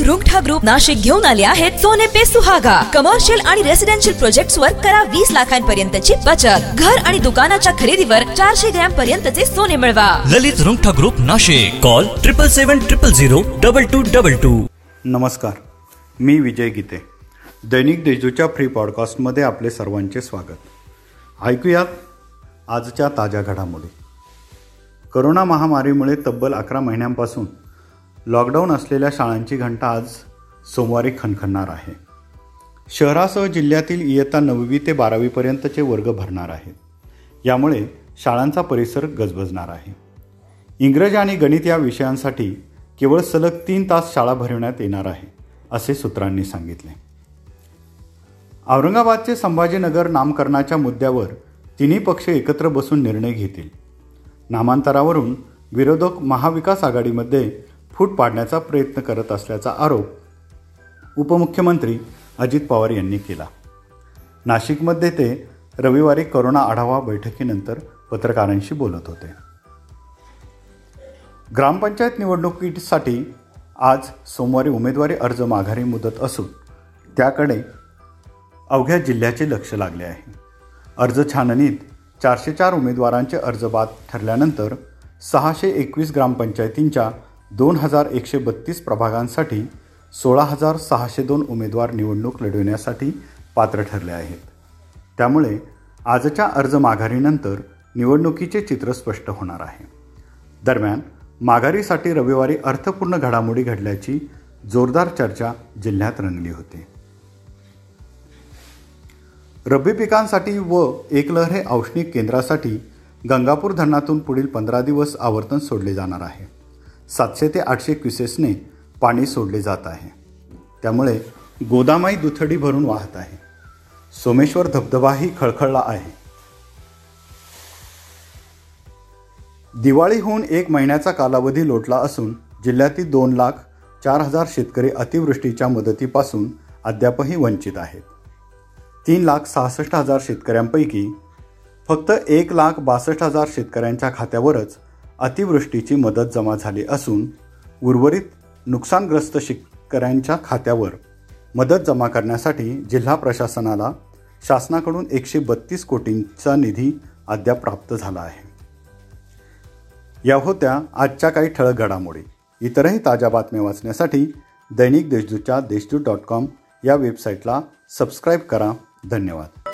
Rungta group Nashik घेऊन आले आहेत सोने पे सुहागा. कमर्शियल आणि रेसिडेन्शियल प्रोजेक्ट वर करा वीस लाखांपर्यंतची बचत. घर आणि दुकानाच्या खरेदीवर चारशे ग्रॅम पर्यंतचे सोने मिळवा. Lalit Rungtha group Nashik. Call triple seven triple zero double two double two नमस्कार. मी विजय गीते. दैनिक देशदूतच्या फ्री पॉडकास्टमध्ये आपले सर्वांचे स्वागत. ऐकूयात आजच्या ताज्या घडामोडी. करोना महामारीमुळे तब्बल अकरा महिन्यांपासून लॉकडाऊन असलेल्या शाळांची घंटा आज सोमवारी खणखणणार आहे. शहरासह जिल्ह्यातील इयत्ता नववी ते बारावीपर्यंतचे वर्ग भरणार आहेत. यामुळे शाळांचा परिसर गजबजणार आहे. इंग्रजी आणि गणित या विषयांसाठी केवळ सलग तीन तास शाळा भरवण्यात येणार आहे असे सूत्रांनी सांगितले. औरंगाबादचे संभाजीनगर नामकरणाच्या मुद्द्यावर तिन्ही पक्ष एकत्र बसून निर्णय घेतील. नामांतरावरून विरोधक महाविकास आघाडीमध्ये फूट पाडण्याचा प्रयत्न करत असल्याचा आरोप उपमुख्यमंत्री अजित पवार यांनी केला. नाशिकमध्ये ते रविवारी करोना आढावा बैठकीनंतर पत्रकारांशी बोलत होते. ग्रामपंचायत निवडणुकीसाठी आज सोमवारी उमेदवारी अर्ज माघारी मुदत असून त्याकडे अवघ्या जिल्ह्याचे लक्ष लागले आहे. अर्ज छाननीत चारशे चार उमेदवारांचे अर्ज बाद ठरल्यानंतर सहाशे एकवीस ग्रामपंचायतींच्या दोन हजार एकशे बत्तीस प्रभागांसाठी सोळा हजार सहाशे दोन उमेदवार निवडणूक लढविण्यासाठी पात्र ठरले आहेत. त्यामुळे आजच्या अर्ज माघारीनंतर निवडणुकीचे चित्र स्पष्ट होणार आहे. दरम्यान माघारीसाठी रविवारी अर्थपूर्ण घडामोडी घडल्याची जोरदार चर्चा जिल्ह्यात रंगली होती. रब्बी पिकांसाठी व एकलहरे औष्णिक केंद्रासाठी गंगापूर धरणातून पुढील पंधरा दिवस आवर्तन सोडले जाणार आहे. सातशे ते आठशे क्युसेसने पाणी सोडले जात आहे. त्यामुळे गोदामाई दुथडी भरून वाहत आहे. सोमेश्वर धबधबाही खळखळला आहे. दिवाळी होऊन एक महिन्याचा कालावधी लोटला असून जिल्ह्यातील दोन लाख चार हजार शेतकरी अतिवृष्टीच्या मदतीपासून अद्यापही वंचित आहेत. तीन लाख सहासष्ट हजार शेतकऱ्यांपैकी फक्त एक लाख बासष्ट हजार शेतकऱ्यांच्या खात्यावरच अतिवृष्टीची मदत जमा झाली असून उर्वरित नुकसानग्रस्त शेतकऱ्यांच्या खात्यावर मदत जमा करण्यासाठी जिल्हा प्रशासनाला शासनाकडून एकशे बत्तीस कोटींचा निधी अद्याप प्राप्त झाला आहे. या होत्या आजच्या काही ठळक घडामोडी. इतरही ताज्या बातम्या वाचण्यासाठी दैनिक देशदूतच्या देशदूत डॉट कॉम या वेबसाईटला सबस्क्राईब करा. धन्यवाद.